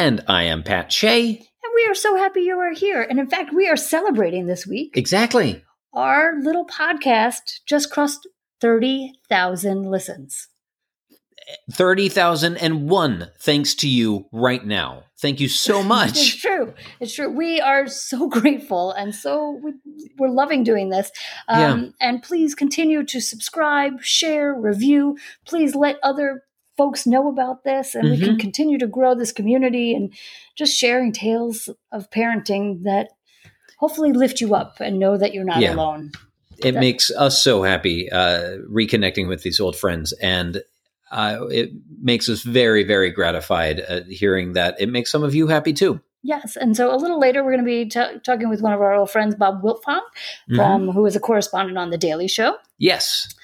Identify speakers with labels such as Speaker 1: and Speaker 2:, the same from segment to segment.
Speaker 1: And I am Pat Shea.
Speaker 2: And we are so happy you are here. And in fact, we are celebrating this week.
Speaker 1: Exactly.
Speaker 2: Our little podcast just crossed 30,000 listens.
Speaker 1: 30,001 thanks to you right now. Thank you so much.
Speaker 2: it's true. It's true. We are so grateful and so we, are loving doing this. Um, yeah. And please continue to subscribe, share, review. Please let other folks know about this and mm-hmm. we can mm-hmm. continue to grow this community and just sharing tales of parenting that hopefully lift you up and know that you're not yeah. alone.
Speaker 1: It that- makes us so happy uh, reconnecting with these old friends and uh, it makes us very, very gratified uh, hearing that. It makes some of you happy too.
Speaker 2: Yes, and so a little later we're going to be t- talking with one of our old friends, Bob Wiltfong, mm-hmm. from who is a correspondent on the Daily Show.
Speaker 1: Yes,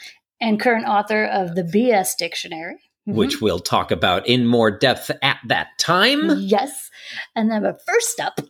Speaker 2: and current author of the BS Dictionary,
Speaker 1: mm-hmm. which we'll talk about in more depth at that time.
Speaker 2: Yes, and then but first up,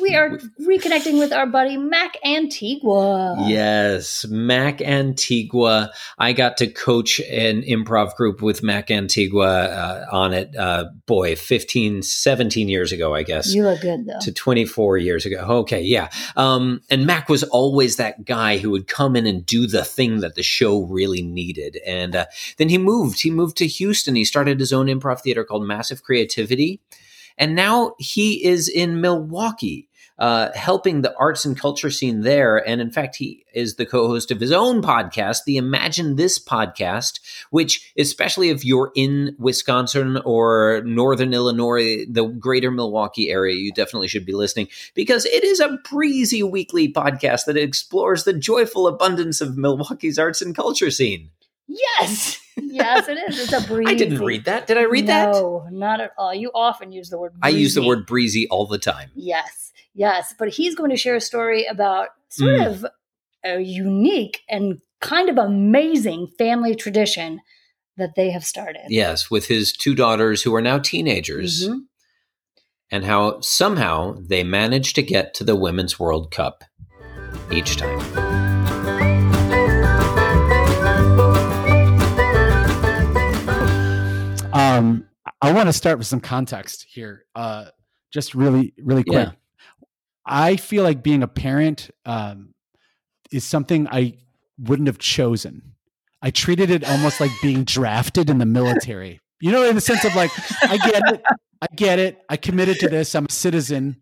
Speaker 2: we are reconnecting with our buddy Mac Antigua.
Speaker 1: Yes, Mac Antigua. I got to coach an improv group with Mac Antigua uh, on it, uh, boy, 15, 17 years ago, I guess.
Speaker 2: You look good, though.
Speaker 1: To 24 years ago. Okay, yeah. Um, and Mac was always that guy who would come in and do the thing that the show really needed. And uh, then he moved. He moved to Houston. He started his own improv theater called Massive Creativity. And now he is in Milwaukee. Uh, helping the arts and culture scene there. And in fact, he is the co host of his own podcast, the Imagine This podcast, which, especially if you're in Wisconsin or Northern Illinois, the greater Milwaukee area, you definitely should be listening because it is a breezy weekly podcast that explores the joyful abundance of Milwaukee's arts and culture scene.
Speaker 2: Yes. Yes, it is. It's a breezy.
Speaker 1: I didn't read that. Did I read no, that?
Speaker 2: No, not at all. You often use the word breezy.
Speaker 1: I use the word breezy all the time.
Speaker 2: Yes. Yes. But he's going to share a story about sort mm. of a unique and kind of amazing family tradition that they have started.
Speaker 1: Yes, with his two daughters who are now teenagers. Mm-hmm. And how somehow they managed to get to the Women's World Cup each time.
Speaker 3: Um, I want to start with some context here, uh, just really, really quick. Yeah. I feel like being a parent um, is something I wouldn't have chosen. I treated it almost like being drafted in the military. You know, in the sense of like, I get it, I get it, I committed to this. I'm a citizen.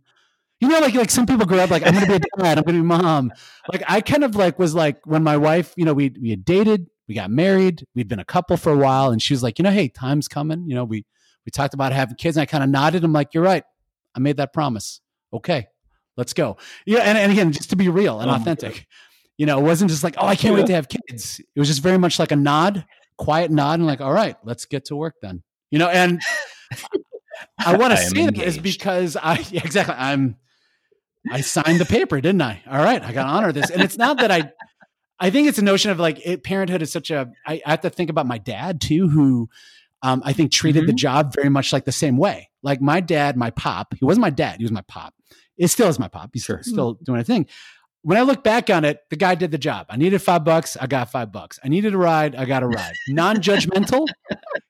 Speaker 3: You know, like like some people grow up like I'm gonna be a dad, I'm gonna be mom. Like I kind of like was like when my wife, you know, we we had dated, we got married. We'd been a couple for a while, and she was like, you know, hey, time's coming. You know, we we talked about having kids, and I kind of nodded. I'm like, you're right. I made that promise. Okay, let's go. Yeah, and, and again, just to be real and oh authentic. You know, it wasn't just like, oh, I can't wait to have kids. It was just very much like a nod, quiet nod, and like, all right, let's get to work then. You know, and I want to say that is because I exactly I'm I signed the paper, didn't I? All right, I got to honor this. And it's not that I I think it's a notion of like it, parenthood is such a. I, I have to think about my dad too, who um, I think treated mm-hmm. the job very much like the same way. Like my dad, my pop, he wasn't my dad, he was my pop. It still is my pop. He's sure. still mm-hmm. doing a thing. When I look back on it, the guy did the job. I needed five bucks, I got five bucks. I needed a ride, I got a ride. Non judgmental.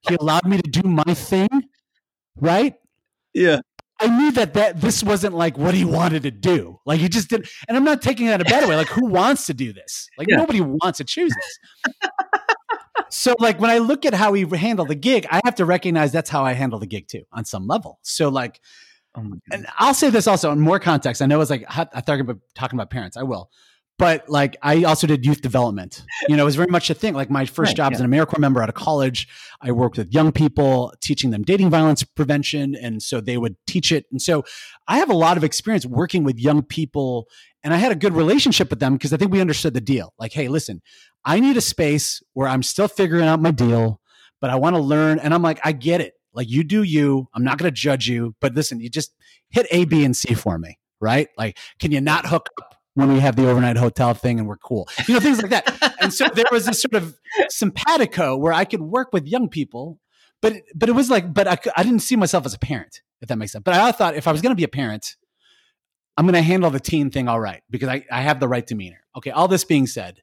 Speaker 3: he allowed me to do my thing, right?
Speaker 1: Yeah.
Speaker 3: I knew that that this wasn't like what he wanted to do. Like he just didn't. and I'm not taking that a bad way. Like who wants to do this? Like yeah. nobody wants to choose this. so like when I look at how he handled the gig, I have to recognize that's how I handle the gig too, on some level. So like, oh and I'll say this also in more context. I know it's like I thought about talking about parents. I will but like I also did youth development. You know, it was very much a thing. Like my first right, job yeah. as an AmeriCorps member out of college, I worked with young people, teaching them dating violence prevention, and so they would teach it. And so I have a lot of experience working with young people, and I had a good relationship with them because I think we understood the deal. Like, hey, listen, I need a space where I'm still figuring out my deal, but I want to learn. And I'm like, I get it. Like you do you. I'm not going to judge you, but listen, you just hit A, B, and C for me, right? Like, can you not hook up when we have the overnight hotel thing and we're cool, you know, things like that. and so there was this sort of simpatico where I could work with young people, but but it was like, but I, I didn't see myself as a parent, if that makes sense. But I thought if I was going to be a parent, I'm going to handle the teen thing all right because I, I have the right demeanor. Okay. All this being said,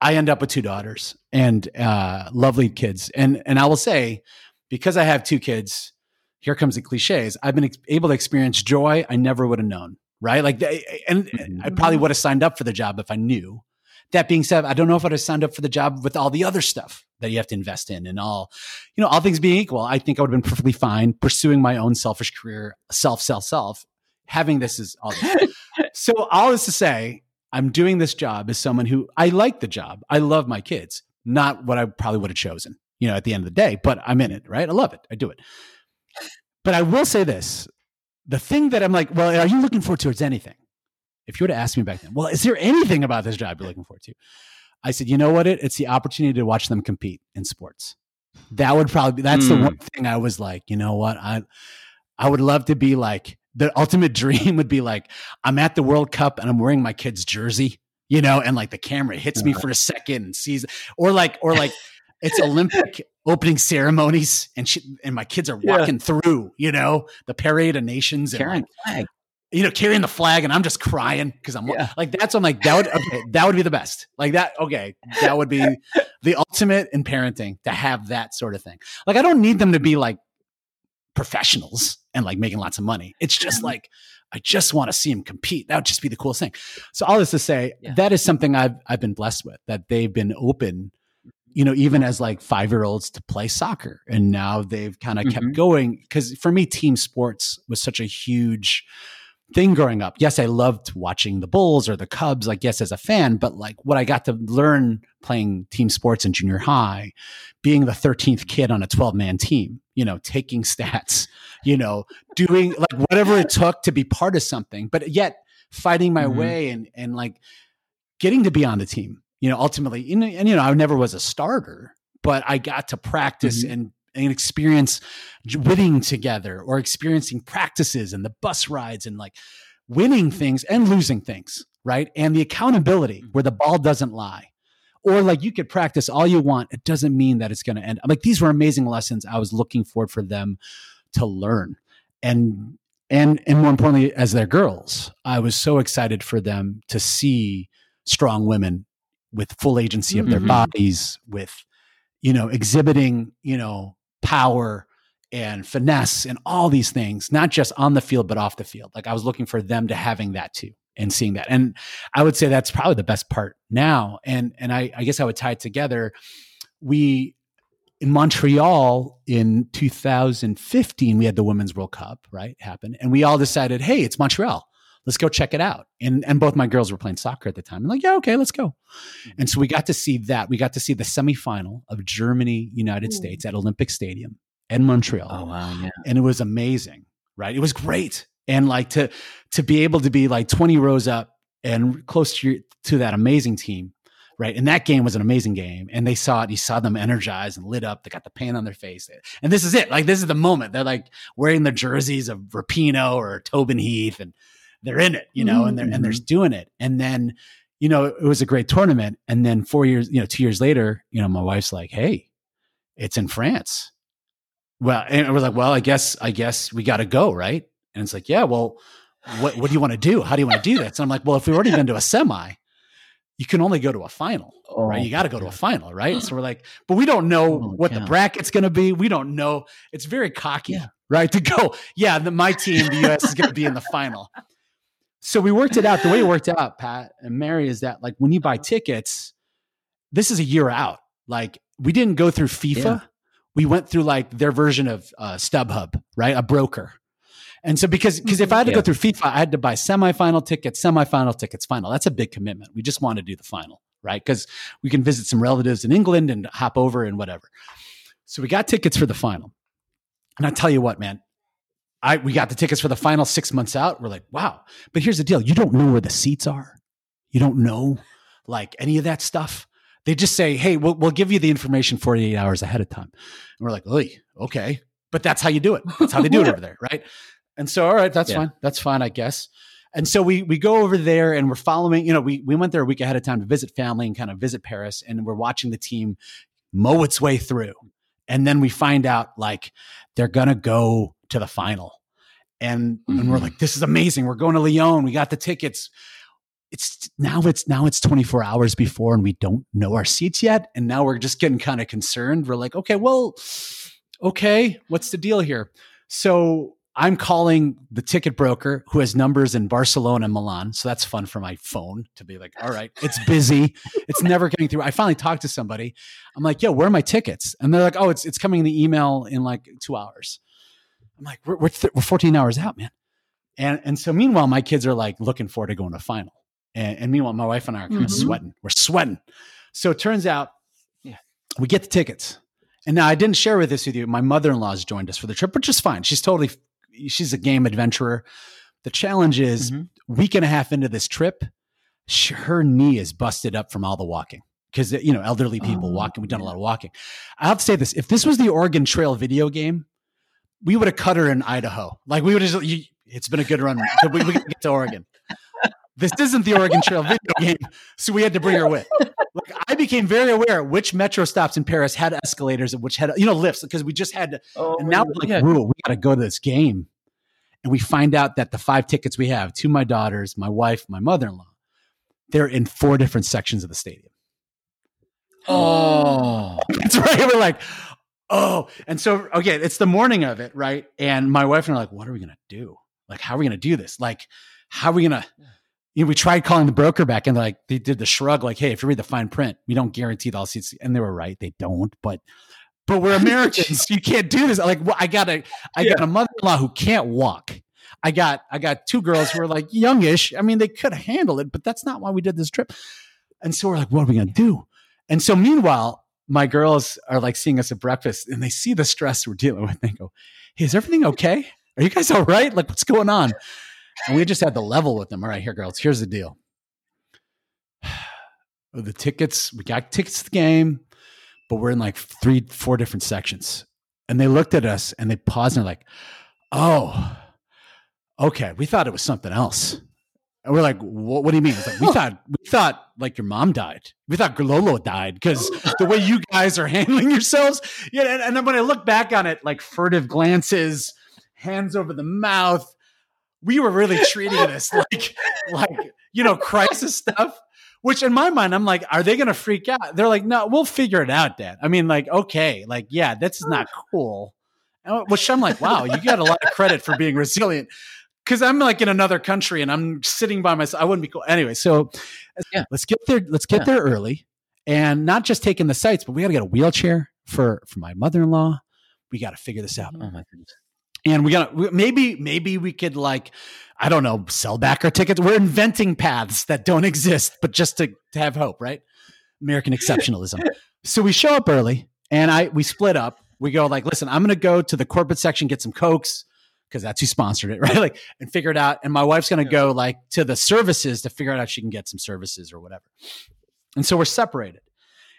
Speaker 3: I end up with two daughters and uh, lovely kids, and and I will say because I have two kids, here comes the cliches. I've been ex- able to experience joy I never would have known, right? Like, and mm-hmm. I probably would have signed up for the job if I knew. That being said, I don't know if I'd have signed up for the job with all the other stuff that you have to invest in and all, you know, all things being equal. I think I would have been perfectly fine pursuing my own selfish career, self, self, self. Having this is all. so all this to say, I'm doing this job as someone who I like the job. I love my kids. Not what I probably would have chosen, you know, at the end of the day, but I'm in it, right? I love it. I do it. But I will say this the thing that I'm like, well, are you looking forward towards anything? If you were to ask me back then, well, is there anything about this job you're looking forward to? I said, you know what? It, it's the opportunity to watch them compete in sports. That would probably be, that's mm. the hmm. one thing I was like, you know what? I, I would love to be like, the ultimate dream would be like, I'm at the World Cup and I'm wearing my kid's jersey, you know, and like the camera hits me for a second and sees, or like, or like, it's Olympic opening ceremonies, and she, and my kids are walking yeah. through, you know, the parade of nations,
Speaker 1: carrying
Speaker 3: and
Speaker 1: like, flag,
Speaker 3: you know, carrying the flag, and I'm just crying because I'm yeah. like, that's I'm like that would okay, that would be the best, like that. Okay, that would be the ultimate in parenting to have that sort of thing. Like, I don't need them to be like professionals and like making lots of money. It's just like I just want to see them compete. That would just be the coolest thing. So all this to say, yeah. that is something I've I've been blessed with that they've been open you know, even as like five year olds to play soccer. And now they've kind of mm-hmm. kept going. Cause for me, team sports was such a huge thing growing up. Yes, I loved watching the Bulls or the Cubs, like, yes, as a fan, but like what I got to learn playing team sports in junior high, being the 13th kid on a 12 man team, you know, taking stats, you know, doing like whatever it took to be part of something, but yet fighting my mm-hmm. way and, and like getting to be on the team you know, ultimately, and, and, you know, I never was a starter, but I got to practice mm-hmm. and and experience winning together or experiencing practices and the bus rides and like winning things and losing things, right? And the accountability mm-hmm. where the ball doesn't lie. Or like you could practice all you want, it doesn't mean that it's going to end. I'm Like these were amazing lessons I was looking forward for them to learn. And and and more importantly as their girls, I was so excited for them to see strong women with full agency of their mm-hmm. bodies, with you know exhibiting you know power and finesse and all these things, not just on the field but off the field. Like I was looking for them to having that too and seeing that, and I would say that's probably the best part now. And and I, I guess I would tie it together. We in Montreal in 2015, we had the Women's World Cup, right? Happen. And we all decided, hey, it's Montreal let's go check it out. And and both my girls were playing soccer at the time. I'm like, yeah, okay, let's go. And so we got to see that. We got to see the semifinal of Germany United Ooh. States at Olympic Stadium in Montreal.
Speaker 1: Oh wow, yeah.
Speaker 3: And it was amazing, right? It was great. And like to to be able to be like 20 rows up and close to your, to that amazing team right? And that game was an amazing game. And they saw it. You saw them energized and lit up. They got the paint on their face. And this is it. Like this is the moment. They're like wearing the jerseys of Rapinoe or Tobin Heath, and they're in it, you know, mm-hmm. and they're and they're mm-hmm. doing it. And then, you know, it was a great tournament. And then four years, you know, two years later, you know, my wife's like, "Hey, it's in France." Well, and I was like, "Well, I guess I guess we got to go, right?" And it's like, "Yeah, well, what what do you want to do? How do you want to do this?" And I'm like, "Well, if we've already been to a semi." You can only go to a final, oh, right? You got to go to a final, right? So we're like, but we don't know oh, what the bracket's going to be. We don't know. It's very cocky, yeah. right? To go, yeah, the, my team, the U.S. is going to be in the final so we worked it out. The way it worked out, Pat and Mary, is that like when you buy tickets, this is a year out. Like we didn't go through FIFA. Yeah. We went through like their version of uh, StubHub, right? A broker. And so because because if I had to yeah. go through FIFA, I had to buy semifinal tickets, semifinal tickets, final. That's a big commitment. We just want to do the final, right? Because we can visit some relatives in England and hop over and whatever. So we got tickets for the final. And I tell you what, man, I we got the tickets for the final six months out. We're like, wow. But here's the deal: you don't know where the seats are. You don't know like any of that stuff. They just say, hey, we'll, we'll give you the information 48 hours ahead of time. And we're like, okay. But that's how you do it. That's how they do it over there, right? And so, all right, that's yeah. fine. That's fine, I guess. And so we we go over there and we're following, you know, we we went there a week ahead of time to visit family and kind of visit Paris, and we're watching the team mow its way through. And then we find out like they're gonna go to the final. And, mm-hmm. and we're mm-hmm. like, this is amazing. We're going to Lyon. We got the tickets. It's now it's now it's 24 hours before and we don't know our seats yet. And now we're just getting kind of concerned. We're like, okay, well, okay, what's the deal here? So I'm calling the ticket broker who has numbers in Barcelona and Milan. So that's fun for my phone to be like, all right, it's busy. it's never getting through. I finally talked to somebody. I'm like, yo, where are my tickets? And they're like, oh, it's, it's coming in the email in like two hours. I'm like, we're, we're, th- we're 14 hours out, man. And, and so meanwhile, my kids are like looking forward to going to final. And, and meanwhile, my wife and I are kind mm-hmm. of sweating. We're sweating. So it turns out yeah, we get the tickets. And now I didn't share with this with you. My mother-in-law has joined us for the trip, which is fine. She's totally, she's a game adventurer. The challenge is mm-hmm. week and a half into this trip, she, her knee is busted up from all the walking because you know elderly people oh, walking. We've done a lot of walking. I have to say this: if this was the Oregon Trail video game, we would have cut her in Idaho. Like we would have. You, it's been a good run. we, we get to Oregon. This isn't the Oregon Trail video game, so we had to bring her with. Like I became very aware which metro stops in Paris had escalators and which had you know lifts because we just had. To, oh, and now like yeah. rule, we got to go to this game, and we find out that the five tickets we have to my daughters, my wife, my mother-in-law, they're in four different sections of the stadium.
Speaker 1: Oh,
Speaker 3: that's right. We're like, oh, and so okay, it's the morning of it, right? And my wife and I are like, what are we gonna do? Like, how are we gonna do this? Like, how are we gonna? You know, we tried calling the broker back, and like they did the shrug, like, hey, if you read the fine print, we don't guarantee the all seats, and they were right, they don't, but. But we're Americans. you can't do this. Like, well, I got a, I yeah. got a mother-in-law who can't walk. I got, I got two girls who are like youngish. I mean, they could handle it, but that's not why we did this trip. And so we're like, what are we gonna do? And so meanwhile, my girls are like seeing us at breakfast and they see the stress we're dealing with. They go, Hey, is everything okay? Are you guys all right? Like, what's going on? And we just had the level with them. All right, here, girls, here's the deal. The tickets, we got tickets to the game, but we're in like three, four different sections. And they looked at us and they paused and they're like, Oh, okay. We thought it was something else. And we're like, what, what do you mean? It's like, we thought, we thought like your mom died. We thought Lolo died because the way you guys are handling yourselves. Yeah. And, and then when I look back on it, like furtive glances, hands over the mouth, we were really treating this like, like, you know, crisis stuff. Which in my mind, I'm like, are they going to freak out? They're like, no, we'll figure it out, Dad. I mean, like, okay, like, yeah, that's not cool. Uh, which I'm like, wow, you got a lot of credit for being resilient because I'm like in another country and I'm sitting by myself. I wouldn't be cool anyway. So yeah. let's get there. Let's get yeah. there early, and not just taking the sights, but we got to get a wheelchair for for my mother in law. We got to figure this out.
Speaker 1: Oh my goodness.
Speaker 3: And we got to maybe maybe we could like I don't know sell back our tickets. We're inventing paths that don't exist, but just to, to have hope, right? American exceptionalism. so we show up early, and I we split up. We go like, listen, I'm going to go to the corporate section, get some cokes because that's who sponsored it, right? Like, and figure it out. And my wife's going to go like to the services to figure out how she can get some services or whatever. And so we're separated.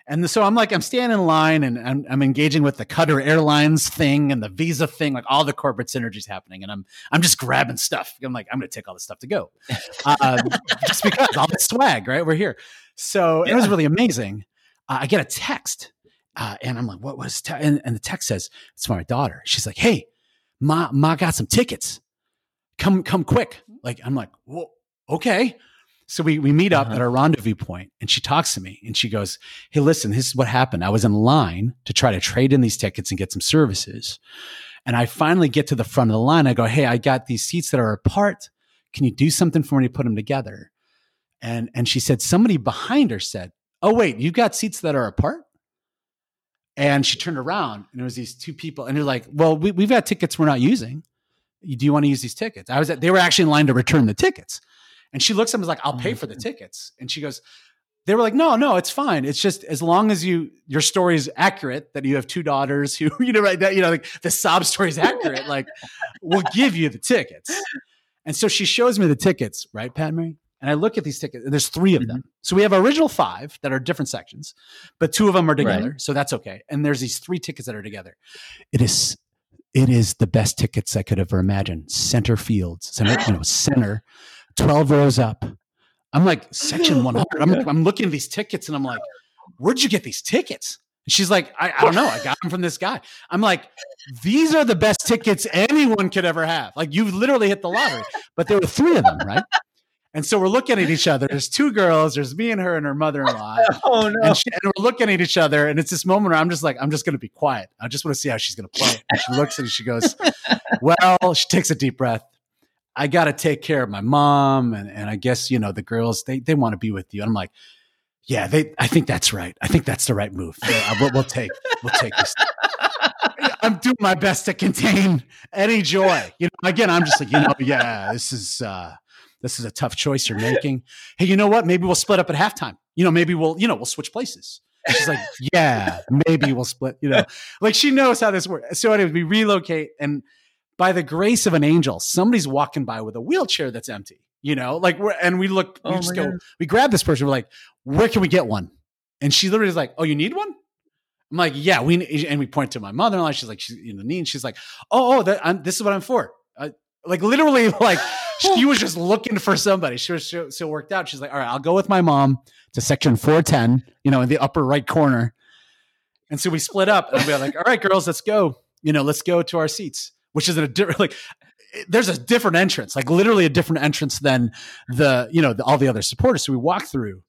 Speaker 3: And so I'm like, I'm standing in line and I'm, I'm, engaging with the Qatar Airlines thing and the Visa thing, like all the corporate synergies happening. And I'm, I'm just grabbing stuff. I'm like, I'm going to take all this stuff to go, uh, just because all the swag, right? We're here. So yeah. it was really amazing. Uh, I get a text, uh, and I'm like, what was? Te-? And, and the text says it's my daughter. She's like, hey, Ma, Ma got some tickets. Come, come quick. Like, I'm like, well, okay. So we, we meet up uh-huh. at our rendezvous point and she talks to me and she goes, Hey, listen, this is what happened. I was in line to try to trade in these tickets and get some services. And I finally get to the front of the line. I go, Hey, I got these seats that are apart. Can you do something for me to put them together? And, and she said, somebody behind her said, Oh, wait, you've got seats that are apart? And she turned around and it was these two people. And they're like, well, we, we've got tickets we're not using. Do you want to use these tickets? I was at, they were actually in line to return the tickets. And she looks at me like, I'll pay mm. for the tickets. And she goes, they were like, no, no, it's fine. It's just as long as you your story is accurate that you have two daughters who, you know, right that, you know, like the sob story is accurate, like we'll give you the tickets. And so she shows me the tickets, right, Pat Mary? And I look at these tickets, there's three of them. Mm-hmm. So we have original five that are different sections, but two of them are together. Right. So that's okay. And there's these three tickets that are together. It is it is the best tickets I could ever imagine. Center fields, center, you know, center, 12 rows up. I'm like, section 100. I'm, I'm looking at these tickets and I'm like, where'd you get these tickets? And she's like, I, I don't know. I got them from this guy. I'm like, these are the best tickets anyone could ever have. Like, you literally hit the lottery. But there were three of them, right? And so we're looking at each other. There's two girls. There's me and her and her mother-in-law.
Speaker 1: oh no!
Speaker 3: And, she, and, we're looking at each other, and it's this moment where I'm just like, I'm just going to be quiet. I just want to see how she's going to play. And she looks at and she goes, "Well," she takes a deep breath. I got to take care of my mom, and, and I guess you know the girls they they want to be with you. And I'm like, yeah, they. I think that's right. I think that's the right move. Yeah, we'll, we'll take we'll take this. I'm doing my best to contain any joy. You know, again, I'm just like, you know, yeah, this is uh this is a tough choice you're making. Hey, you know what? Maybe we'll split up at halftime. You know, maybe we'll, you know, we'll switch places. She's like, yeah, maybe we'll split, you know, like she knows how this works. So anyway, we relocate and by the grace of an angel, somebody's walking by with a wheelchair that's empty, you know, like we're, and we look, we oh just go, God. we grab this person. We're like, where can we get one? And she literally is like, oh, you need one? I'm like, yeah, we, and we point to my mother-in-law. She's like, she's in the knee. And she's like, oh, oh, that, I'm, this is what I'm for. I, like literally like she was just looking for somebody. She was so, so worked out. She's like, all right, I'll go with my mom to section 410, you know, in the upper right corner. And so we split up and we like, all right, girls, let's go. You know, let's go to our seats, which is a different, like, there's a different entrance, like literally a different entrance than the, you know, the, all the other supporters. So we walk through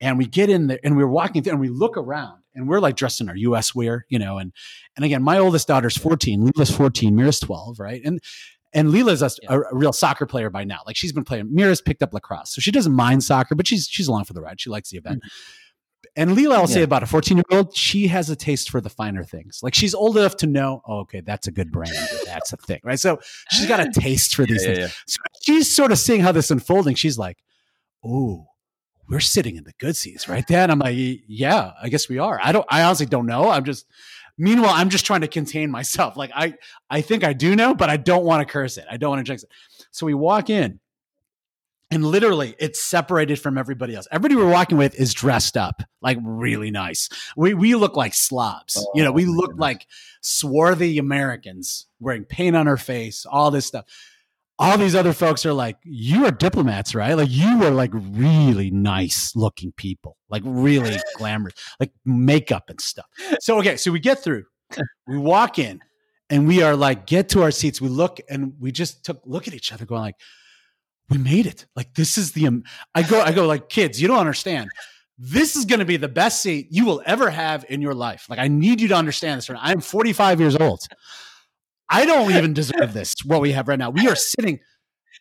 Speaker 3: and we get in there and we're walking through and we look around and we're like dressed in our US wear, you know, and, and again, my oldest daughter's 14, Lila's 14, Mira's 12, right? And and Lila's a, yeah. a, a, real soccer player by now. Like she's been playing. Mira's picked up lacrosse, so she doesn't mind soccer, but she's she's along for the ride. She likes the event. Mm-hmm. And Lila, I'll yeah. say about a 14 year old, she has a taste for the finer things. Like she's old enough to know, oh, okay, that's a good brand. That's a thing, right? So she's got a taste for these yeah, things. So she's sort of seeing how this unfolding. She's like, oh, we're sitting in the good seats right there. And I'm like, yeah, I guess we are. I don't, I honestly don't know. I'm just, Meanwhile, I'm just trying to contain myself. Like I, I think I do know, but I don't want to curse it. I don't want to jinx it. So we walk in, and literally it's separated from everybody else. Everybody we're walking with is dressed up like really nice. We we look like slobs. Oh, you know, oh we look goodness. like swarthy Americans wearing paint on our face, all this stuff all these other folks are like, you are diplomats, right? Like you are like really nice looking people, like really glamorous, like makeup and stuff. So, okay. So we get through, we walk in and we are like, get to our seats. We look and we just took, look at each other going like, we made it. Like this is the, um, I go, I go like kids, you don't understand. This is going to be the best seat you will ever have in your life. Like I need you to understand this. I'm 45 years old. I don't even deserve this, what we have right now. We are sitting,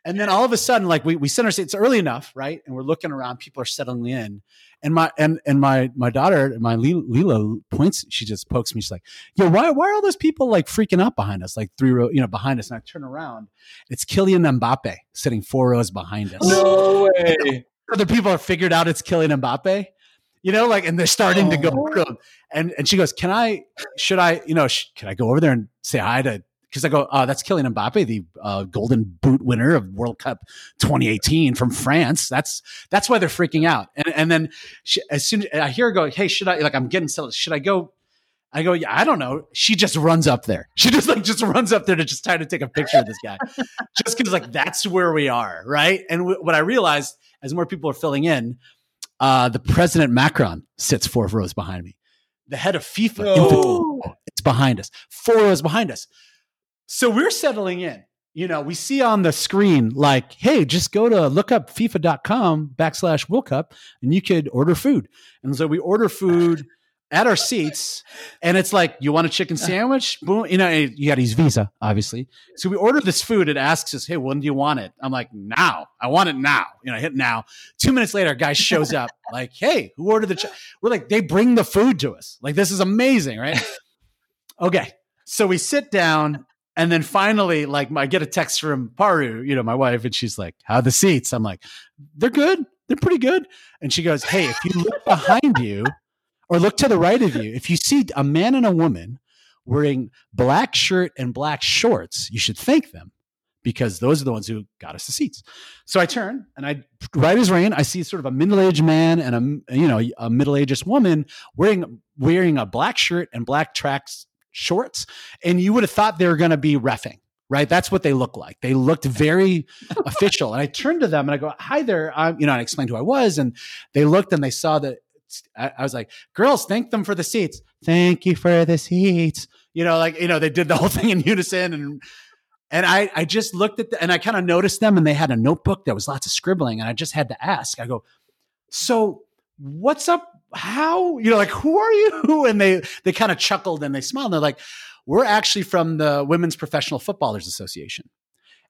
Speaker 3: and then all of a sudden, like we, we sit our seats early enough, right? And we're looking around, people are settling in. And my and and my my daughter, my Lila points, she just pokes me. She's like, "Yo, why why are all those people like freaking out behind us, like three rows, you know, behind us?" And I turn around, it's Kylian Mbappe sitting four rows behind us.
Speaker 1: No way.
Speaker 3: Other people are figured out it's Kylian Mbappe you know, like, and they're starting oh. to go oh. And and she goes, "Can I? Should I? You know, sh- can I go over there and say hi to because I go, uh, that's Kylian Mbappe, the uh, Golden Boot winner of World Cup 2018 from France. That's that's why they're freaking out. And, and then she, as soon as I hear her go, hey, should I like I'm getting settled? Should I go? I go, yeah, I don't know. She just runs up there. She just like just runs up there to just try to take a picture of this guy, just because like that's where we are, right? And w- what I realized as more people are filling in, uh, the President Macron sits four rows behind me. The head of FIFA, no. it's behind us. Four rows behind us. So we're settling in. You know, we see on the screen like, hey, just go to look up FIFA.com backslash World Cup and you could order food. And so we order food at our seats, and it's like, you want a chicken sandwich? Boom. You know, you got to use Visa, obviously. So we order this food. It asks us, hey, when do you want it? I'm like, now. I want it now. You know, I hit now. Two minutes later, a guy shows up, like, hey, who ordered the? Ch-? We're like, they bring the food to us. Like, this is amazing, right? Okay. So we sit down and then finally, like I get a text from Paru, you know, my wife, and she's like, "How the seats?" I'm like, "They're good. They're pretty good." And she goes, "Hey, if you look behind you, or look to the right of you, if you see a man and a woman wearing black shirt and black shorts, you should thank them." Because those are the ones who got us the seats. So I turn and I, right as rain, I see sort of a middle-aged man and a you know a middle-aged woman wearing wearing a black shirt and black tracks shorts, and you would have thought they were going to be refing. Right, that's what they look like. They looked very official, and I turned to them and I go, "Hi there," I'm, you know, I explained who I was, and they looked and they saw that I, I was like, "Girls, thank them for the seats. Thank you for the seats." You know, like you know, they did the whole thing in unison, and And I, I just looked at the, and I kind of noticed them and they had a notebook that was lots of scribbling. And I just had to ask, I go, so what's up? How, you know, like, who are you? And they, they kind of chuckled and they smiled. And they're like, we're actually from the Women's Professional Footballers Association.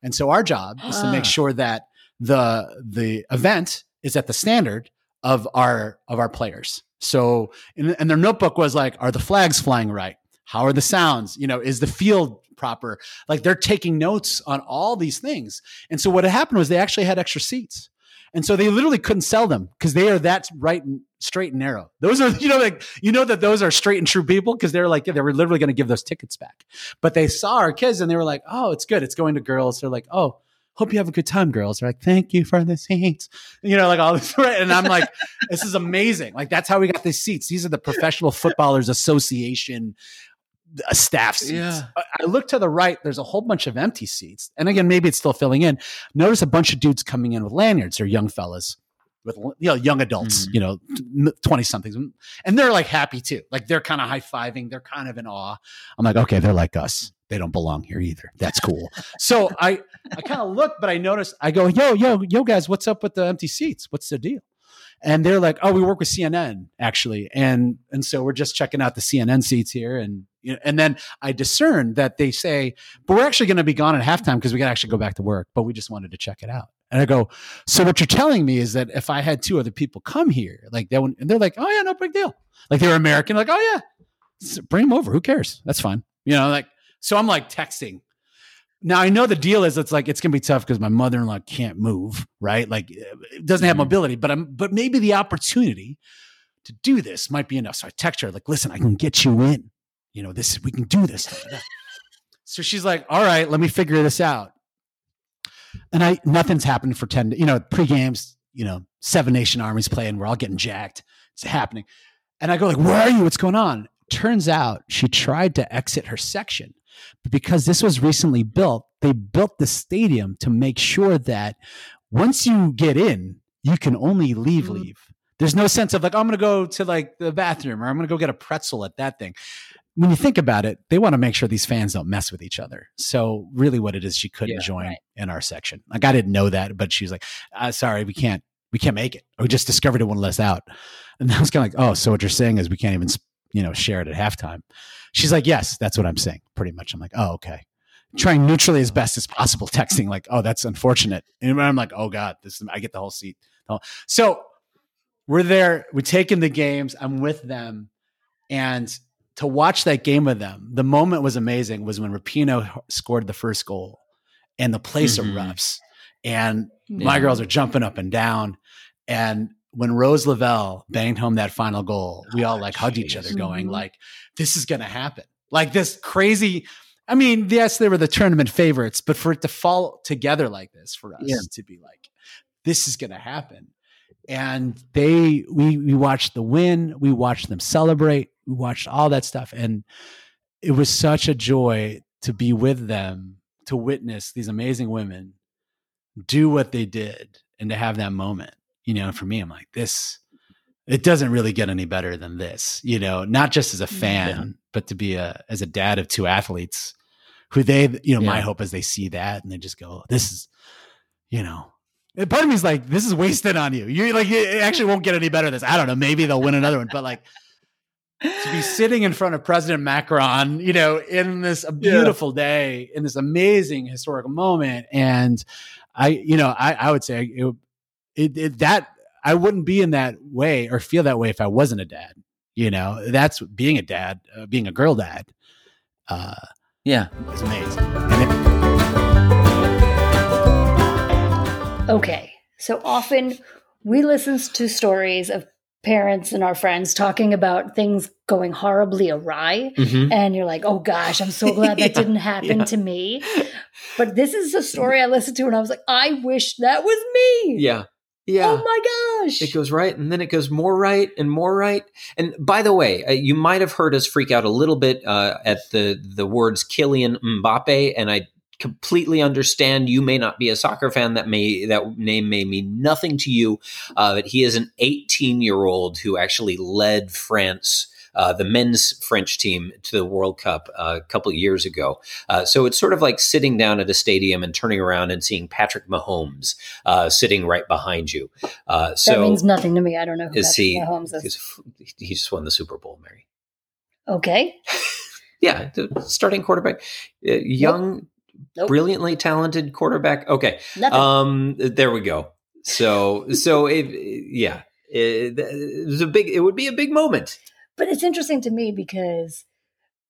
Speaker 3: And so our job is to make sure that the, the event is at the standard of our, of our players. So, and, and their notebook was like, are the flags flying right? How are the sounds? You know, is the field proper? Like they're taking notes on all these things. And so what had happened was they actually had extra seats. And so they literally couldn't sell them because they are that right and straight and narrow. Those are, you know, like, you know, that those are straight and true people because they're like, yeah, they were literally going to give those tickets back. But they saw our kids and they were like, oh, it's good. It's going to girls. They're like, oh, hope you have a good time, girls. They're like, thank you for the seats. You know, like all this, right? And I'm like, this is amazing. Like, that's how we got these seats. These are the Professional Footballers Association staff seats. Yeah. I look to the right, there's a whole bunch of empty seats. And again, maybe it's still filling in. Notice a bunch of dudes coming in with lanyards or young fellas with you know young adults, mm. you know, 20 somethings. And they're like happy too. Like they're kind of high-fiving, they're kind of in awe. I'm like, "Okay, they're like us. They don't belong here either. That's cool." so I I kind of look, but I notice I go, "Yo, yo, yo guys, what's up with the empty seats? What's the deal?" And they're like, "Oh, we work with CNN actually," and and so we're just checking out the CNN seats here, and you know, and then I discern that they say, "But we're actually going to be gone at halftime because we got to actually go back to work, but we just wanted to check it out." And I go, "So what you're telling me is that if I had two other people come here, like that, and they're like, "Oh yeah, no big deal," like they're American, like, "Oh yeah, bring them over, who cares? That's fine," you know, like. So I'm like texting now I know the deal is it's like it's gonna be tough because my mother in law can't move, right? Like it doesn't have mm-hmm. mobility, but I'm but maybe the opportunity to do this might be enough. So I text her like, listen, I can get you in. You know, this we can do this. so she's like, all right, let me figure this out. And I nothing's happened for 10, you know, pre-games, you know, seven nation armies playing, we're all getting jacked. It's happening. And I go, like, where are you? What's going on? Turns out she tried to exit her section but because this was recently built, they built the stadium to make sure that once you get in, you can only leave, mm-hmm. leave. There's no sense of like, I'm going to go to like the bathroom or I'm going to go get a pretzel at that thing. When you think about it, they want to make sure these fans don't mess with each other. So really what it is, she couldn't yeah, join right. in our section. Like I didn't know that, but she's like, uh, sorry, we can't, we can't make it. We just discovered it one less out. And I was kind of like, oh, so what you're saying is we can't even, you know, share it at halftime. She's like, yes, that's what I'm saying. Pretty much. I'm like, oh, okay. Trying neutrally as best as possible, texting like, oh, that's unfortunate. And I'm like, oh God, this is, I get the whole seat. So we're there, we're taking the games, I'm with them. And to watch that game with them, the moment was amazing was when Rapinoe scored the first goal and the place mm-hmm. erupts. And yeah. my girls are jumping up and down. And when Rose Lavelle banged home that final goal, we all like hugged each other, going mm-hmm. like, "This is gonna happen!" Like this crazy. I mean, yes, they were the tournament favorites, but for it to fall together like this, for us yeah. to be like, "This is gonna happen," and they, we, we watched the win, we watched them celebrate, we watched all that stuff, and it was such a joy to be with them, to witness these amazing women do what they did, and to have that moment you know, for me, I'm like, this, it doesn't really get any better than this, you know, not just as a mm, fan, yeah. but to be a, as a dad of two athletes who they, you know, yeah. my hope is they see that and they just go, this is, you know, part of me is like, this is wasted on you. You like, it actually won't get any better than this. I don't know. Maybe they'll win another one, but like, to be sitting in front of President Macron, you know, in this beautiful yeah. day, in this amazing historical moment, and I, you know, I, I would say it, it, it, that I wouldn't be in that way or feel that way if I wasn't a dad. You know, that's being a dad, uh, being a girl dad. Uh,
Speaker 1: yeah,
Speaker 3: it's amazing.
Speaker 2: okay, so often we listen to stories of parents and our friends talking about things going horribly awry mm-hmm. and you're like oh gosh i'm so glad that yeah, didn't happen yeah. to me but this is a story i listened to and i was like i wish that was me
Speaker 1: yeah yeah.
Speaker 2: Oh my gosh.
Speaker 1: It goes right and then it goes more right and more right. And by the way, uh, you might have heard us freak out a little bit uh, at the the words Kylian Mbappe and I completely understand you may not be a soccer fan that may that name may mean nothing to you uh, but he is an 18 year old who actually led france uh, the men's French team to the World Cup uh, a couple of years ago. Uh, so it's sort of like sitting down at a stadium and turning around and seeing Patrick Mahomes uh, sitting right behind you. Uh, so
Speaker 2: that means nothing to me. I don't know who
Speaker 1: is
Speaker 2: Patrick
Speaker 1: he,
Speaker 2: Mahomes is.
Speaker 1: He just won the Super Bowl, Mary.
Speaker 2: Okay.
Speaker 1: yeah, starting quarterback, young. Nope. Nope. brilliantly talented quarterback. Okay.
Speaker 2: Nothing.
Speaker 1: Um, there we go. So, so if, yeah, it, it was a big, it would be a big moment.
Speaker 2: But it's interesting to me because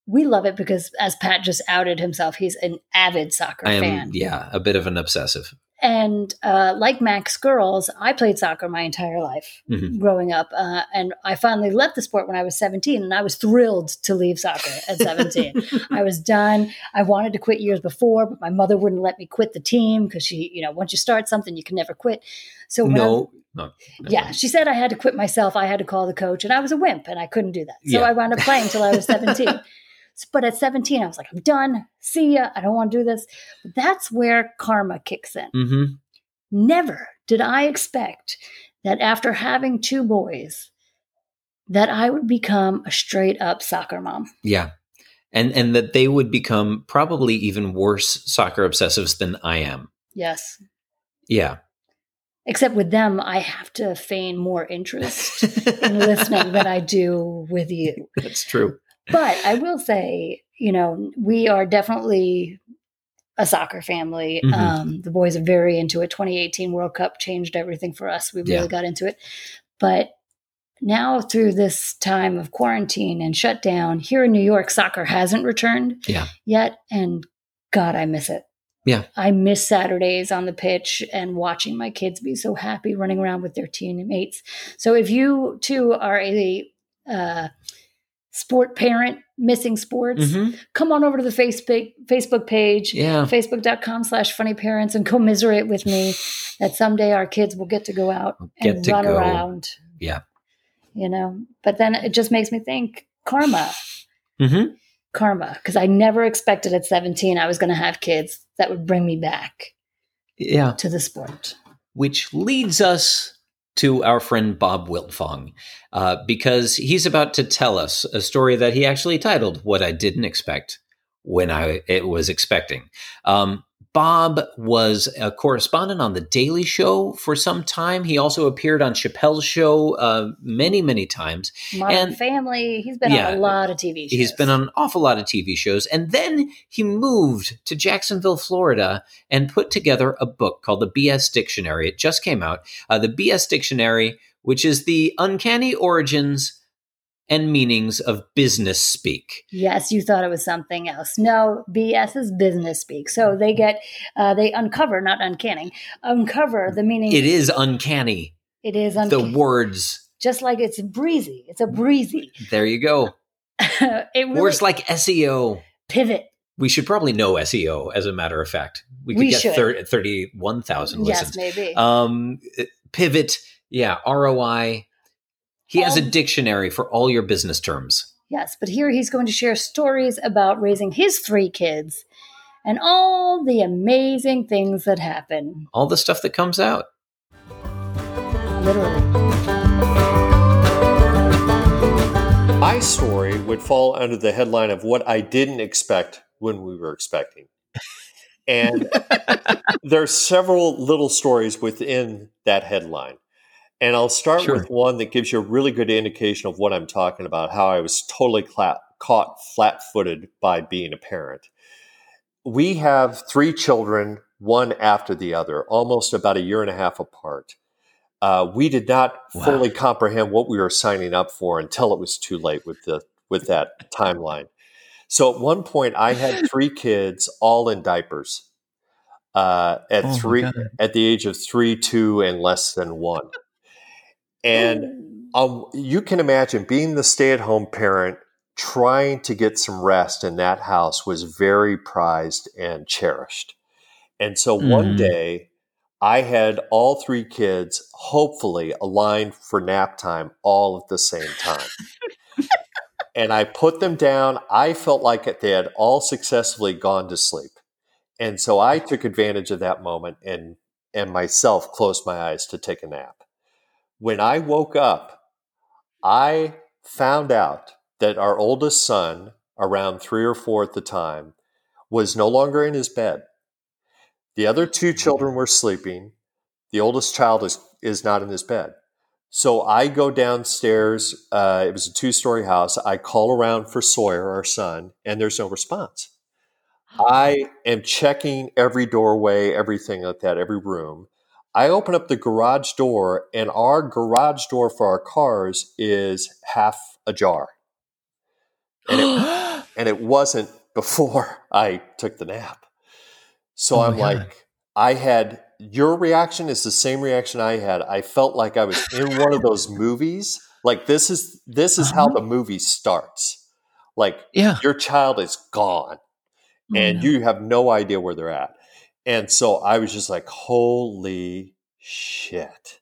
Speaker 2: we love it because as Pat just outed himself, he's an avid soccer
Speaker 1: I am,
Speaker 2: fan.
Speaker 1: Yeah, a bit of an obsessive.
Speaker 2: And uh, like Mac's girls, I played soccer my entire life
Speaker 1: Mhm.
Speaker 2: growing up. Uh, and I finally left the sport when I was 17, and I was thrilled to leave soccer at 17. I was done. I wanted to quit years before, but my mother wouldn't let me quit the team because she, you know, once you start something, you can never quit. So
Speaker 1: no, no, no.
Speaker 2: yeah, she said I had to quit myself. I had to call the coach, and I was a wimp, and I couldn't do that. So
Speaker 1: Yeah.
Speaker 2: I wound up playing until I was 17. But at 17, I was like, I'm done. See ya. I don't want to do this. But that's where karma kicks in.
Speaker 1: Mm-hmm.
Speaker 2: Never did I expect that after having two boys, that I would become a straight up soccer mom.
Speaker 1: Yeah. And, and that they would become probably even worse soccer obsessives than I am.
Speaker 2: Yes.
Speaker 1: Yeah.
Speaker 2: Except with them, I have to feign more interest in listening than I do with you.
Speaker 1: That's true.
Speaker 2: But I will say, you know, we are definitely a soccer family.
Speaker 1: Mhm.
Speaker 2: Um, the boys are very into it. 2018 World Cup changed everything for us. We really
Speaker 1: Yeah.
Speaker 2: got into it. But now, through this time of quarantine and shutdown, here in New York, soccer hasn't returned
Speaker 1: Yeah.
Speaker 2: yet. And God, I miss it.
Speaker 1: Yeah.
Speaker 2: I miss Saturdays on the pitch and watching my kids be so happy running around with their teammates. So if you too are a uh, sport parent missing sports,
Speaker 1: Mhm.
Speaker 2: come on over to the Facebook Facebook page,
Speaker 1: Yeah.
Speaker 2: facebook.com slash funny parents and commiserate with me that someday our kids will get to go out
Speaker 1: Get
Speaker 2: and
Speaker 1: to
Speaker 2: run
Speaker 1: go.
Speaker 2: around.
Speaker 1: Yeah.
Speaker 2: You know, but then it just makes me think karma,
Speaker 1: hmm
Speaker 2: karma, because I never expected at 17 I was going to have kids that would bring me back
Speaker 1: Yeah.
Speaker 2: to the sport.
Speaker 1: which leads us to our friend Bob Wiltfong, uh, because he's about to tell us a story that he actually titled "What I Didn't Expect When I It Was Expecting." Um, Bob was a correspondent on The Daily Show for some time. He also appeared on Chappelle's show uh, many, many times.
Speaker 2: Modern
Speaker 1: And-
Speaker 2: Family, he's been
Speaker 1: Yeah.
Speaker 2: on a lot of TV shows.
Speaker 1: He's been on an awful lot of TV shows. And then he moved to Jacksonville, Florida, and put together a book called the BS Dictionary. It just came out. Uh, the BS Dictionary, which is the uncanny origins and meanings of business speak.
Speaker 2: Yes, you thought it was something else. No, BS is business speak. So they get, uh, they uncover, not uncanny, uncover the meaning.
Speaker 1: It is uncanny.
Speaker 2: It is uncanny.
Speaker 1: The words.
Speaker 2: Just like it's breezy. It's a breezy.
Speaker 1: There you go.
Speaker 2: it really
Speaker 1: Words like SEO.
Speaker 2: pivot.
Speaker 1: We should probably know SEO, as a matter of fact. We could
Speaker 2: We
Speaker 1: get
Speaker 2: should.
Speaker 1: thir- 31,000 listens.
Speaker 2: Yes, maybe.
Speaker 1: um pivot yeah roi he has a dictionary for all your business terms
Speaker 2: yes, but here he's going to share stories about raising his three kids and all the amazing things that happen.
Speaker 1: all the stuff that comes out
Speaker 2: Literally.
Speaker 4: My story would fall under the headline of what I didn't expect when we were expecting. And there are several little stories within that headline. And I'll start
Speaker 1: Sure.
Speaker 4: with one that gives you a really good indication of what I'm talking about, how I was totally cla- caught flat footed by being a parent. We have three children, one after the other, almost about a year and a half apart. Uh, we did not
Speaker 1: Wow.
Speaker 4: fully comprehend what we were signing up for until it was too late with the with that timeline. So at one point, I had three kids, all in diapers, uh, at
Speaker 1: Oh
Speaker 4: three at the age of three, two, and less than one. And um, you can imagine being the stay-at-home parent trying to get some rest in that house was very prized and cherished. And so one
Speaker 1: Mhm.
Speaker 4: day, I had all three kids hopefully aligned for nap time all at the same time. and I put them down. I felt like they had all successfully gone to sleep. And so I took advantage of that moment and and myself closed my eyes to take a nap. When I woke up, I found out that our oldest son, around three or four at the time, was no longer in his bed. The other two mm-hmm. children were sleeping. The oldest child is, is not in his bed. So I go downstairs. Uh, it was a two story house. I call around for Sawyer, our son, and there's no response. I am checking every doorway, everything like that, every room. I open up the garage door, and our garage door for our cars is half ajar. And it, and it wasn't before I took the nap. So oh I'm like, I had your reaction is the same reaction I had. I felt like I was in one of those movies. Like this is this is uh-huh. how the movie starts. Like yeah. your child is gone oh, and you have no idea where they're at. And so I was just like, holy shit.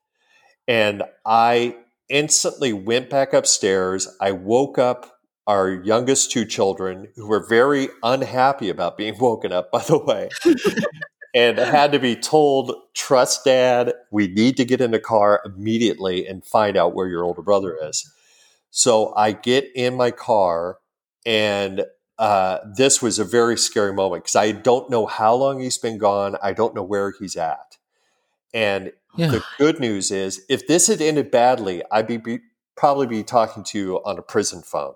Speaker 4: And I instantly went back upstairs. I woke up our youngest two children, who were very unhappy about being woken up, by the way, and had to be told, trust dad, we need to get in the car immediately and find out where your older brother is. So I get in my car, and uh, this was a very scary moment because I don't know how long he's been gone. I don't know where he's at. And yeah. the good news is, if this had ended badly, I'd be, be probably be talking to you on a prison phone.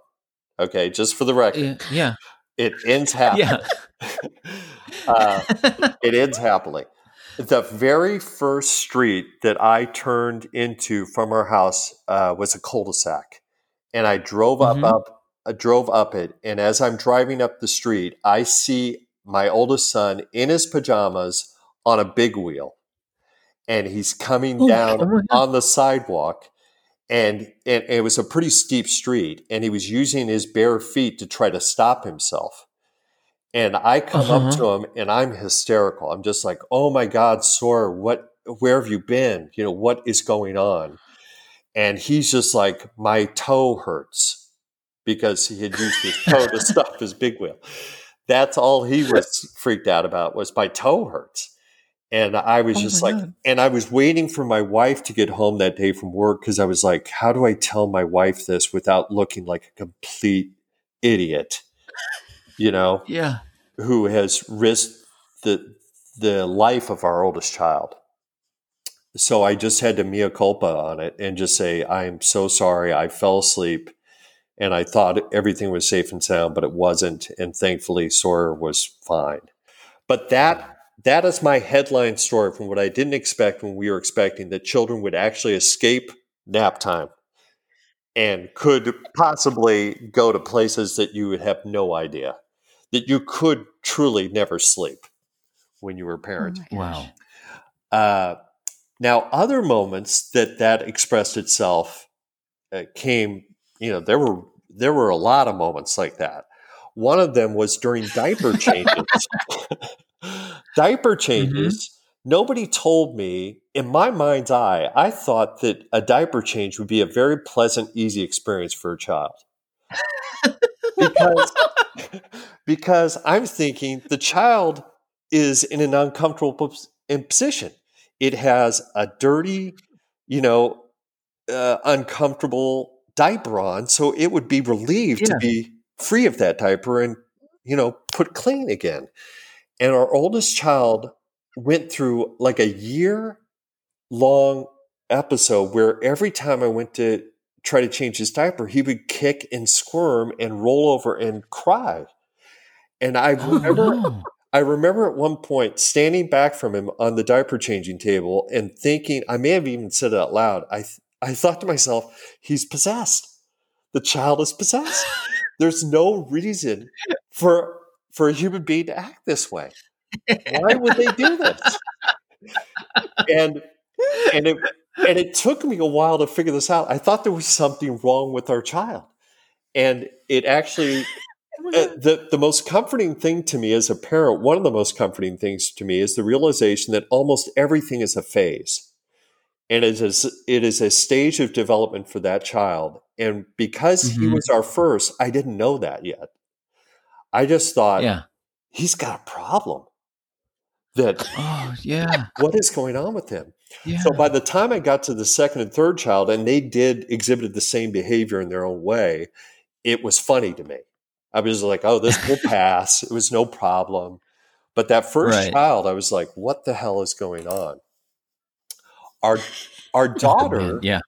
Speaker 4: Okay, just for the record.
Speaker 1: Yeah.
Speaker 4: It ends happily. Yeah. uh, it ends happily. The very first street that I turned into from our house uh, was a cul-de-sac, and I drove mm-hmm. up up I drove up it, and as I'm driving up the street, I see my oldest son in his pajamas on a big wheel, and he's coming oh, down oh on the sidewalk and, and it was a pretty steep street and he was using his bare feet to try to stop himself. And i come uh-huh. up to him and i'm hysterical. I'm just like oh my god Sawyer what where have you been? You know what is going on? And he's just like my toe hurts because he had used his toe to stop his big wheel that's all he was freaked out about was my toe hurts and I was oh just like, God. and I was waiting for my wife to get home that day from work because I was like, how do I tell my wife this without looking like a complete idiot? You know?
Speaker 1: Yeah.
Speaker 4: Who has risked the the life of our oldest child. So I just had to mea culpa on it and just say, I'm so sorry. I fell asleep and I thought everything was safe and sound, but it wasn't. And thankfully, Sawyer was fine. But that that is my headline story from what I didn't expect when we were expecting that children would actually escape nap time and could possibly go to places that you would have no idea that you could truly never sleep when you were a parent.
Speaker 1: Oh wow.
Speaker 4: Uh, now, other moments that that expressed itself uh, came. You know, there were there were a lot of moments like that. One of them was during diaper changes. Diaper mm-hmm. changes. Mm-hmm. Nobody told me, in my mind's eye, I thought that a diaper change would be a very pleasant, easy experience for a child. because, because I'm thinking the child is in an uncomfortable position. It has a dirty, you know, uh, uncomfortable diaper on, so it would be relieved yeah. to be free of that diaper and, you know, put clean again. And our oldest child went through like a year long episode where every time I went to try to change his diaper, he would kick and squirm and roll over and cry. And I oh, remember oh, no. I remember at one point standing back from him on the diaper changing table and thinking, I may have even said it out loud. I th- I thought to myself, he's possessed. The child is possessed. There's no reason for for a human being to act this way. Why would they do this? And and it and it took me a while to figure this out. I thought there was something wrong with our child, and it actually. Uh, the the most comforting thing to me as a parent, one of the most comforting things to me is the realization that almost everything is a phase, and it is a, it is a stage of development for that child. And because mm-hmm. he was our first, I didn't know that yet. I just thought, yeah. he's got a problem. That
Speaker 1: oh yeah,
Speaker 4: what is going on with him? Yeah. So by the time I got to the second and third child, and they did exhibited the same behavior in their own way, it was funny to me. I was like, oh, this will pass. it was no problem. But that first right. child, I was like, what the hell is going on? Our our daughter,
Speaker 1: yeah,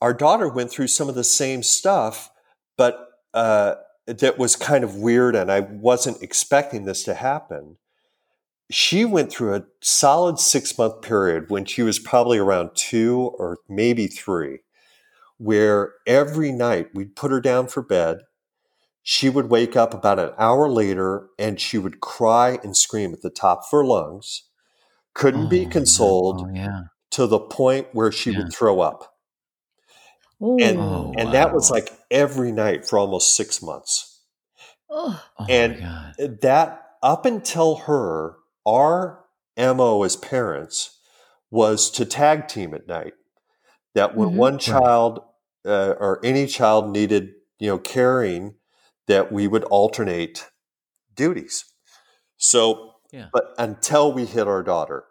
Speaker 4: our daughter went through some of the same stuff, but uh, that was kind of weird, and I wasn't expecting this to happen. She went through a solid six month period when she was probably around two or maybe three, where every night we'd put her down for bed she would wake up about an hour later and she would cry and scream at the top of her lungs, couldn't oh, be consoled
Speaker 1: oh, yeah.
Speaker 4: To the point where she yeah. would throw up. Ooh. And, oh, and wow. that was like every night for almost six months.
Speaker 2: Oh.
Speaker 4: and that up until her, our MO as parents was to tag team at night. That when mm-hmm. one child uh, or any child needed, you know, caring, that we would alternate duties. So, yeah. but until we hit our daughter,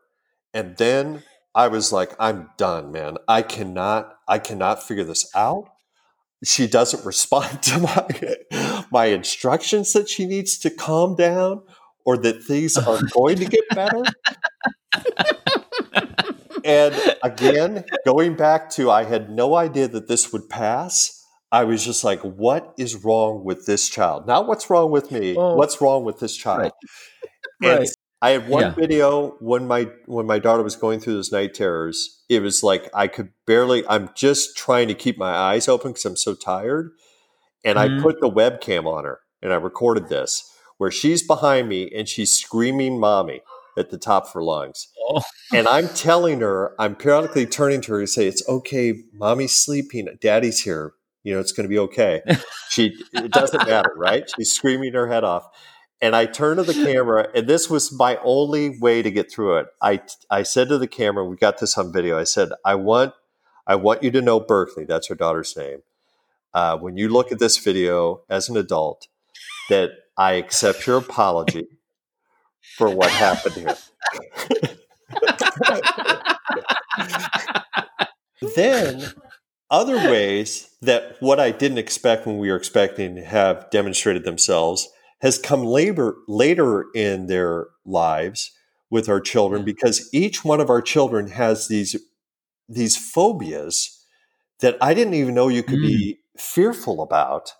Speaker 4: and then I was like, I'm done, man. I cannot, I cannot figure this out. She doesn't respond to my my instructions that she needs to calm down or that things are going to get better. and again, going back to I had no idea that this would pass. I was just like, what is wrong with this child? Not what's wrong with me. Oh. What's wrong with this child? Right. And right. I had one yeah. video when my when my daughter was going through those night terrors. It was like I could barely. I'm just trying to keep my eyes open because I'm so tired. And mm-hmm. I put the webcam on her and I recorded this where she's behind me and she's screaming "mommy" at the top of her lungs. Oh. And I'm telling her, I'm periodically turning to her to say, "It's okay, mommy's sleeping, daddy's here." You know, it's going to be okay. She, it doesn't matter, right? She's screaming her head off. And I turned to the camera, and this was my only way to get through it. I, I said to the camera, we got this on video. I said, I want, I want you to know Berkeley. That's her daughter's name. Uh, when you look at this video as an adult, that I accept your apology for what happened here. then other ways that what I didn't expect when we were expecting have demonstrated themselves has come later later in their lives with our children because each one of our children has these these phobias that I didn't even know you could mm. be fearful about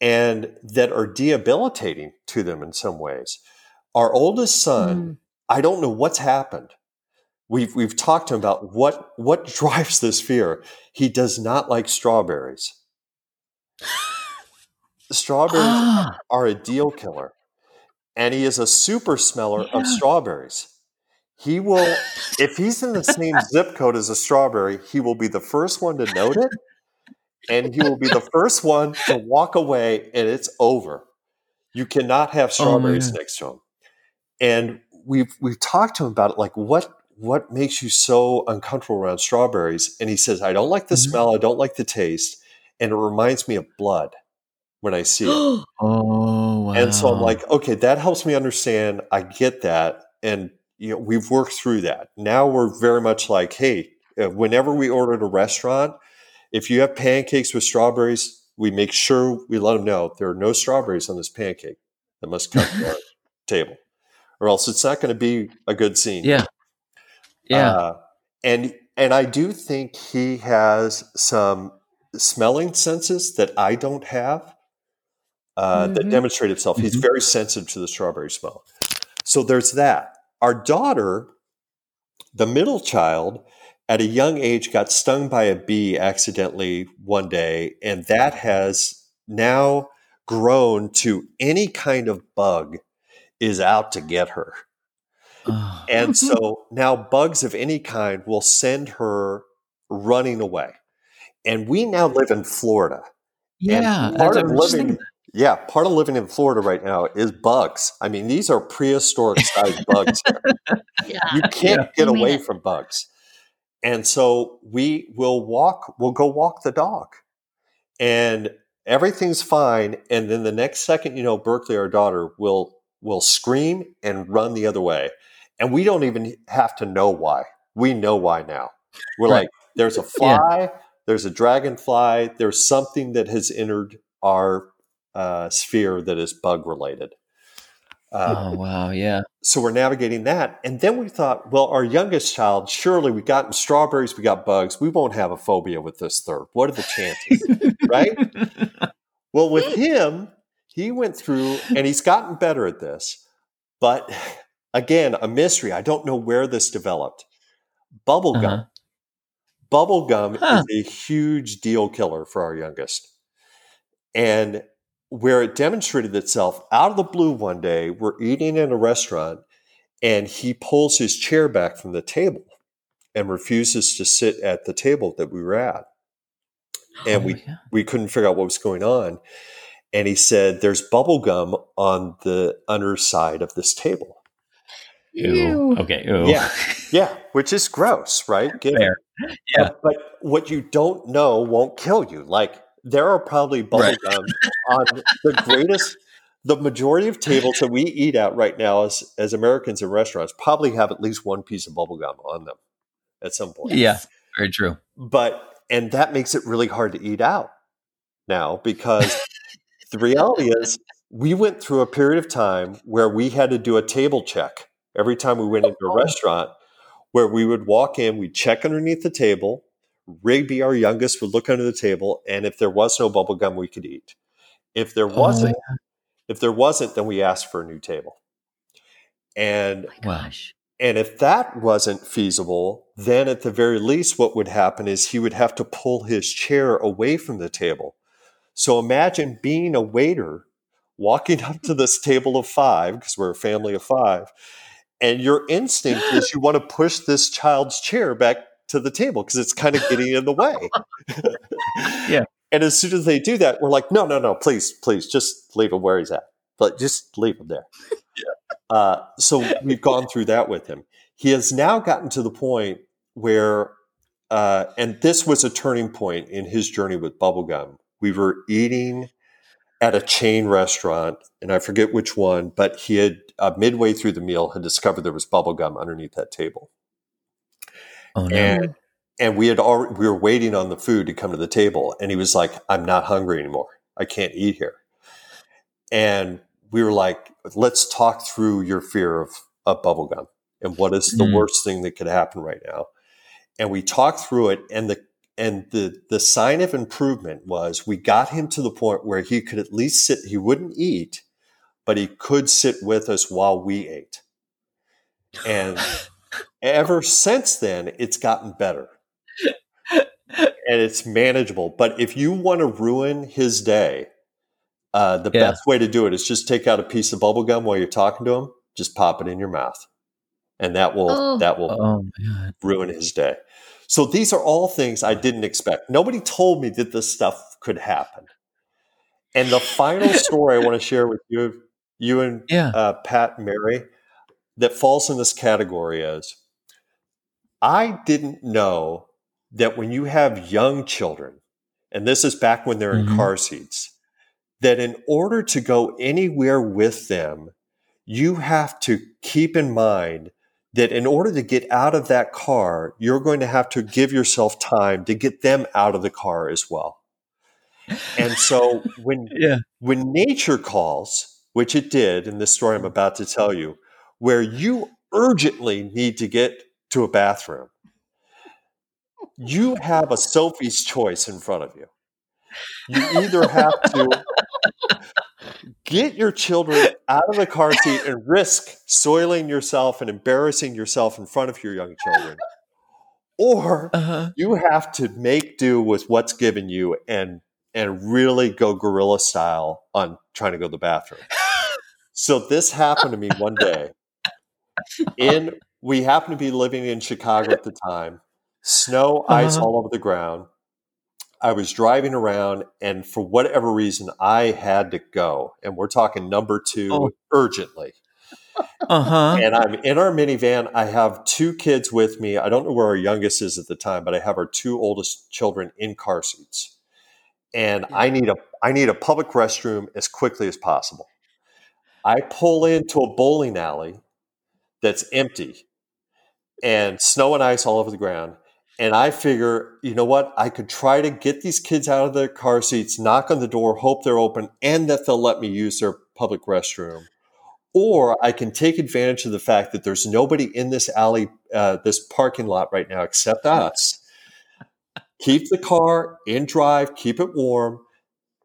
Speaker 4: and that are debilitating to them in some ways. Our oldest son, mm. I don't know what's happened we've we've talked to him about what what drives this fear. He does not like strawberries. strawberries ah. are a deal killer, and he is a super smeller yeah. of strawberries. He will, if he's in the same zip code as a strawberry, he will be the first one to note it, and he will be the first one to walk away, and it's over. You cannot have oh, strawberries oh, next to him. And we've we've talked to him about it, like what what makes you so uncomfortable around strawberries? And he says, I don't like the mm-hmm. smell, I don't like the taste, and it reminds me of blood when I see it.
Speaker 1: oh, wow.
Speaker 4: And so I'm like, okay, that helps me understand. I get that. And you know, we've worked through that. Now we're very much like, hey, uh, whenever we order at a restaurant, if you have pancakes with strawberries, we make sure we let them know there are no strawberries on this pancake that must come to our table, or else it's not going to be a good scene.
Speaker 1: Yeah. Yeah. Uh,
Speaker 4: and and I do think he has some smelling senses that I don't have uh, mm-hmm. that demonstrate itself. Mm-hmm. He's very sensitive to the strawberry smell. So there's that. Our daughter, the middle child, at a young age got stung by a bee accidentally one day, and that has now grown to any kind of bug is out to get her and so now bugs of any kind will send her running away. And we now live in Florida.
Speaker 1: Yeah.
Speaker 4: And part of living yeah, part of living in Florida right now is bugs. I mean, these are prehistoric sized bugs here. Yeah. You can't yeah. get away from bugs. And so we will walk, we'll go walk the dog. And everything's fine. And then the next second, you know, Berkeley, our daughter, will will scream and run the other way. And we don't even have to know why. We know why now. We're right. like, there's a fly, yeah. there's a dragonfly, there's something that has entered our uh, sphere that is bug related.
Speaker 1: Uh, oh wow, yeah.
Speaker 4: So we're navigating that, and then we thought, well, our youngest child, surely we got strawberries, we got bugs, we won't have a phobia with this third. What are the chances, right? Well, with him, he went through, and he's gotten better at this, but again, a mystery. I don't know where this developed. Bubblegum. Uh-huh. Bubblegum huh. is a huge deal killer for our youngest. And where it demonstrated itself out of the blue one day, we're eating in a restaurant and he pulls his chair back from the table and refuses to sit at the table that we were at. And oh, we, yeah. we couldn't figure out what was going on. And he said, There's bubble gum on the underside of this table.
Speaker 1: Ew. Okay. Ew.
Speaker 4: Yeah. Yeah. Which is gross, right?
Speaker 1: Fair. Yeah.
Speaker 4: But, but, what you don't know won't kill you. Like there are probably bubblegum right. on the greatest the majority of tables that we eat at right now as as Americans in restaurants probably have at least one piece of bubblegum on them at some point.
Speaker 1: Yeah, very true.
Speaker 4: But and that makes it really hard to eat out now because the reality is we went through a period of time where we had to do a table check every time we went into a oh. restaurant where we would walk in, we'd check underneath the table, Rigby, our youngest, would look under the table, and if there was no bubble gum, we could eat. If there oh, wasn't, oh, if there wasn't, then we asked for a new table. And
Speaker 1: oh gosh.
Speaker 4: And if that wasn't feasible, then at the very least, what would happen is he would have to pull his chair away from the table. So imagine being a waiter, walking up to this table of five, because we're a family of five, and your instinct is you want to push this child's chair back to the table because it's kind of getting in the way.
Speaker 1: yeah.
Speaker 4: And as soon as they do that, we're like, no, no, no, please, please, just leave him where he's at. But just leave him there. yeah. Uh, so we've gone through that with him. He has now gotten to the point where, uh, and this was a turning point in his journey with bubblegum. We were eating at a chain restaurant, and I forget which one, but he had uh, midway through the meal had discovered there was bubble gum underneath that table.
Speaker 1: Oh no!
Speaker 4: And, and we had already, we were waiting on the food to come to the table, and he was like, "I'm not hungry anymore. I can't eat here." And we were like, "Let's talk through your fear of of bubble gum and what is the mm. worst thing that could happen right now." And we talked through it, and the and the the sign of improvement was we got him to the point where he could at least sit he wouldn't eat but he could sit with us while we ate and ever since then it's gotten better and it's manageable but if you want to ruin his day uh, the yeah. best way to do it is just take out a piece of bubble gum while you're talking to him just pop it in your mouth and that will oh. that will oh, ruin his day so these are all things I didn't expect. Nobody told me that this stuff could happen. And the final story I want to share with you, you and
Speaker 1: yeah.
Speaker 4: uh, Pat and Mary, that falls in this category is I didn't know that when you have young children, and this is back when they're in mm-hmm. car seats, that in order to go anywhere with them, you have to keep in mind that in order to get out of that car, you're going to have to give yourself time to get them out of the car as well. And so when
Speaker 1: yeah.
Speaker 4: when nature calls, which it did in this story I'm about to tell you, where you urgently need to get to a bathroom, you have a Sophie's choice in front of you. You either have to get your children out of the car seat and risk soiling yourself and embarrassing yourself in front of your young children. Or uh-huh. you have to make do with what's given you and and really go guerrilla style on trying to go to the bathroom. so this happened to me one day. In we happened to be living in Chicago at the time. Snow, ice uh-huh. all over the ground. I was driving around, and for whatever reason, I had to go. And we're talking number two oh. urgently.
Speaker 1: Uh-huh.
Speaker 4: And I'm in our minivan. I have two kids with me. I don't know where our youngest is at the time, but I have our two oldest children in car seats. And I need a I need a public restroom as quickly as possible. I pull into a bowling alley that's empty and snow and ice all over the ground And I figure, you know what? I could try to get these kids out of their car seats, knock on the door, hope they're open, and that they'll let me use their public restroom. Or I can take advantage of the fact that there's nobody in this alley, uh, this parking lot right now except us. keep the car in drive, keep it warm,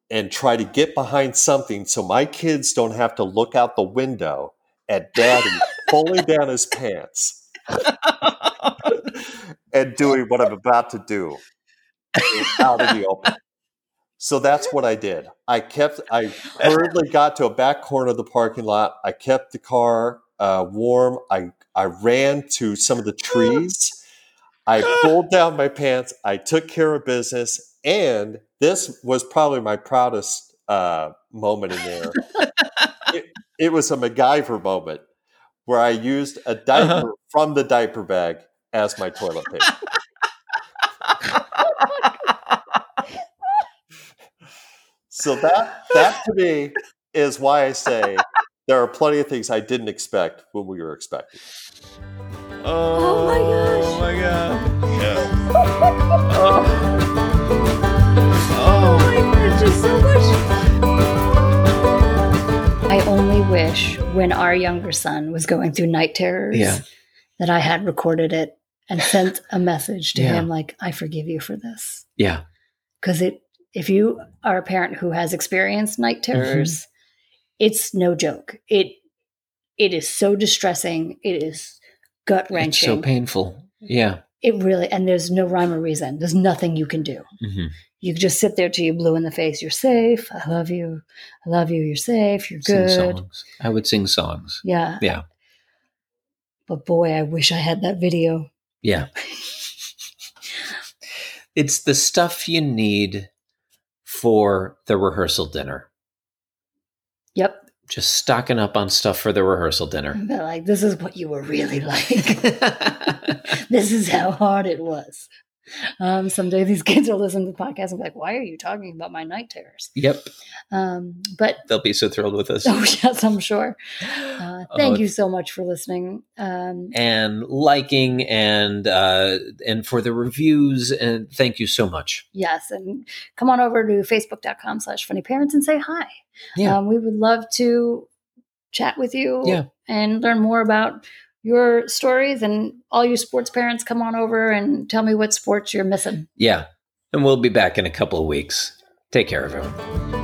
Speaker 4: and try to get behind something so my kids don't have to look out the window at daddy pulling down his pants and doing what I'm about to do out in the open. So that's what I did. I kept, I hurriedly got to a back corner of the parking lot. I kept the car uh, warm. I, I ran to some of the trees. I pulled down my pants. I took care of business. And this was probably my proudest uh, moment in there. it, it, was a MacGyver moment where I used a diaper uh-huh. from the diaper bag as my toilet paper. so that that to me is why I say there are plenty of things I didn't expect when we were expecting.
Speaker 2: Oh, oh my gosh!
Speaker 1: Oh my god! Yeah. oh.
Speaker 2: Oh my gosh, just so much. Wish when our younger son was going through night terrors
Speaker 1: yeah.
Speaker 2: that I had recorded it and sent a message to yeah. him like, I forgive you for this.
Speaker 1: Yeah.
Speaker 2: Because it if you are a parent who has experienced night mm-hmm. terrors, mm-hmm. it's no joke. It it is so distressing. It is gut wrenching.
Speaker 1: So painful. Yeah.
Speaker 2: It really, and there's no rhyme or reason. There's nothing you can do. Mm-hmm. You just sit there till you're blue in the face. You're safe. I love you. I love you. You're safe. You're good.
Speaker 1: Sing songs. I would sing songs.
Speaker 2: Yeah.
Speaker 1: Yeah.
Speaker 2: But boy, I wish I had that video.
Speaker 1: Yeah. it's the stuff you need for the rehearsal dinner.
Speaker 2: Yep
Speaker 1: just stocking up on stuff for the rehearsal dinner.
Speaker 2: They're like, this is what you were really like. this is how hard it was. Um, someday these kids will listen to the podcast and be like, why are you talking about my night terrors?
Speaker 1: Yep.
Speaker 2: Um, but
Speaker 1: they'll be so thrilled with us.
Speaker 2: Oh, yes, I'm sure. Uh, thank uh, you so much for listening. Um,
Speaker 1: and liking and, uh, and for the reviews. And thank you so much.
Speaker 2: Yes. And come on over to facebook.com slash funny parents and say hi.
Speaker 1: Yeah.
Speaker 2: Um, we would love to chat with you
Speaker 1: yeah.
Speaker 2: and learn more about your stories and all you sports parents come on over and tell me what sports you're missing.
Speaker 1: Yeah. And we'll be back in a couple of weeks. Take care, everyone.